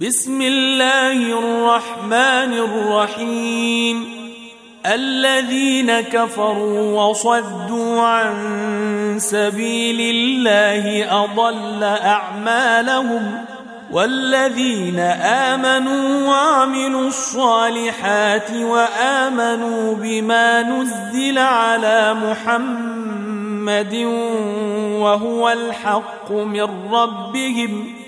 بسم الله الرحمن الرحيم. الذين كفروا وصدوا عن سبيل الله أضل أعمالهم. والذين آمنوا وعملوا الصالحات وآمنوا بما نزل على محمد وهو الحق من ربهم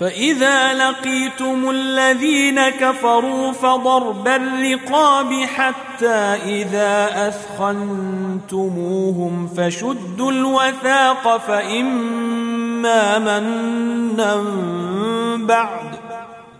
فإذا لقيتم الذين كفروا فضرب الرقاب حتى إذا أثخنتموهم فشدوا الوثاق فإما منا بعد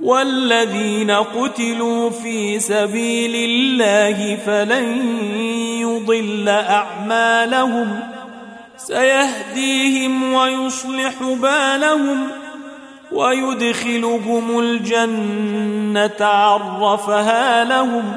والذين قتلوا في سبيل الله فلن يضل أعمالهم سيهديهم ويصلح بالهم ويدخلهم الجنة عرفها لهم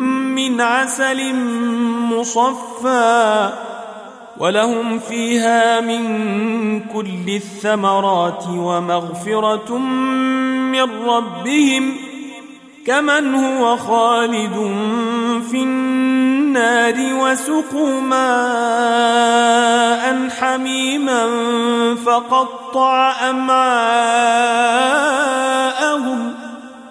من عسل مصفى ولهم فيها من كل الثمرات ومغفرة من ربهم كمن هو خالد في النار وسقوا ماء حميما فقطع أمعاءهم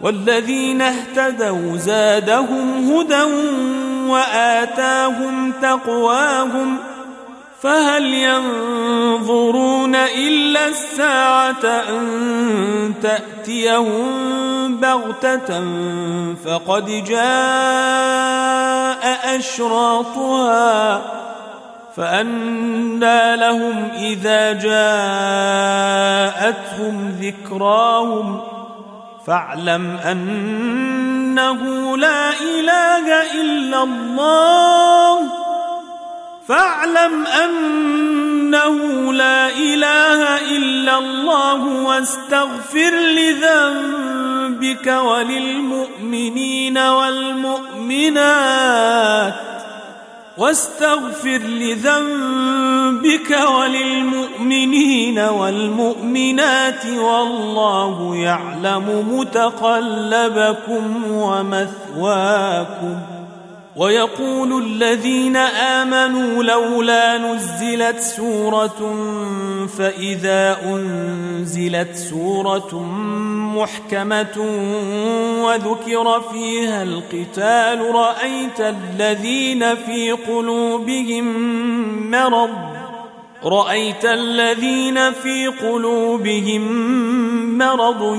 والذين اهتدوا زادهم هدى وآتاهم تقواهم فهل ينظرون إلا الساعة أن تأتيهم بغتة فقد جاء أشراطها فأنى لهم إذا جاءتهم ذكراهم فاعلم أنه لا إله إلا الله. فاعلم أنه لا إله إلا الله واستغفر لذنبك وللمؤمنين والمؤمنات. واستغفر لذنبك وللمؤمنين والمؤمنات والله يعلم متقلبكم ومثواكم ويقول الذين آمنوا لولا نزلت سورة فإذا أنزلت سورة محكمة وذكر فيها القتال رأيت الذين في قلوبهم مرض رأيت الذين في قلوبهم مرض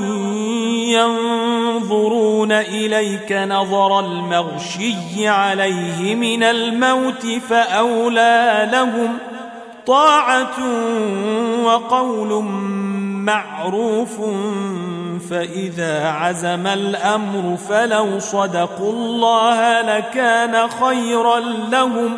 ينظرون إليك نظر المغشي عليه من الموت فأولى لهم طاعة وقول معروف فإذا عزم الأمر فلو صدقوا الله لكان خيرا لهم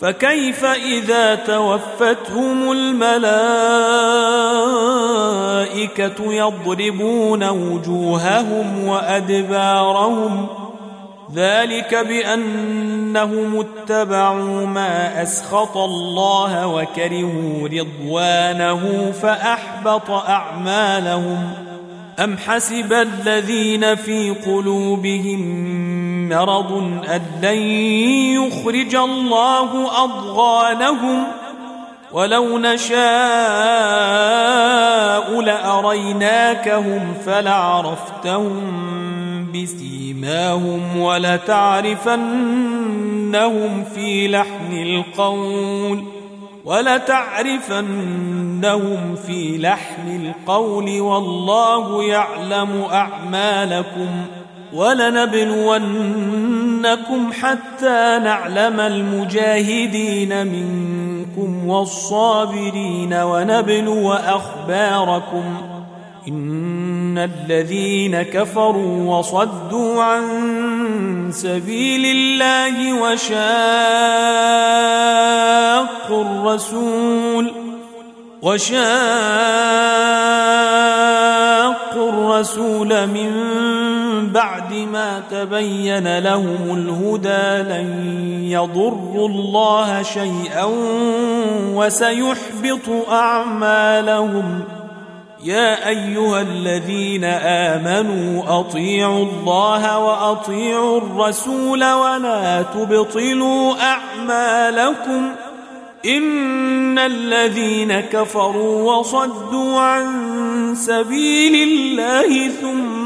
فكيف إذا توفتهم الملائكة يضربون وجوههم وأدبارهم ذلك بأنهم اتبعوا ما أسخط الله وكرهوا رضوانه فأحبط أعمالهم أم حسب الذين في قلوبهم مرض أن لن يخرج الله أضغانهم ولو نشاء لأريناكهم فلعرفتهم بسيماهم ولتعرفنهم في لحن القول ولتعرفنهم في لحن القول والله يعلم أعمالكم ولنبلونكم حتى نعلم المجاهدين منكم والصابرين ونبلو أخباركم. إن الذين كفروا وصدوا عن سبيل الله وشاقوا الرسول وشاقوا الرسول من بعد ما تبين لهم الهدى لن يضروا الله شيئا وسيحبط أعمالهم. يا أيها الذين آمنوا أطيعوا الله وأطيعوا الرسول ولا تبطلوا أعمالكم. إن الذين كفروا وصدوا عن سبيل الله ثم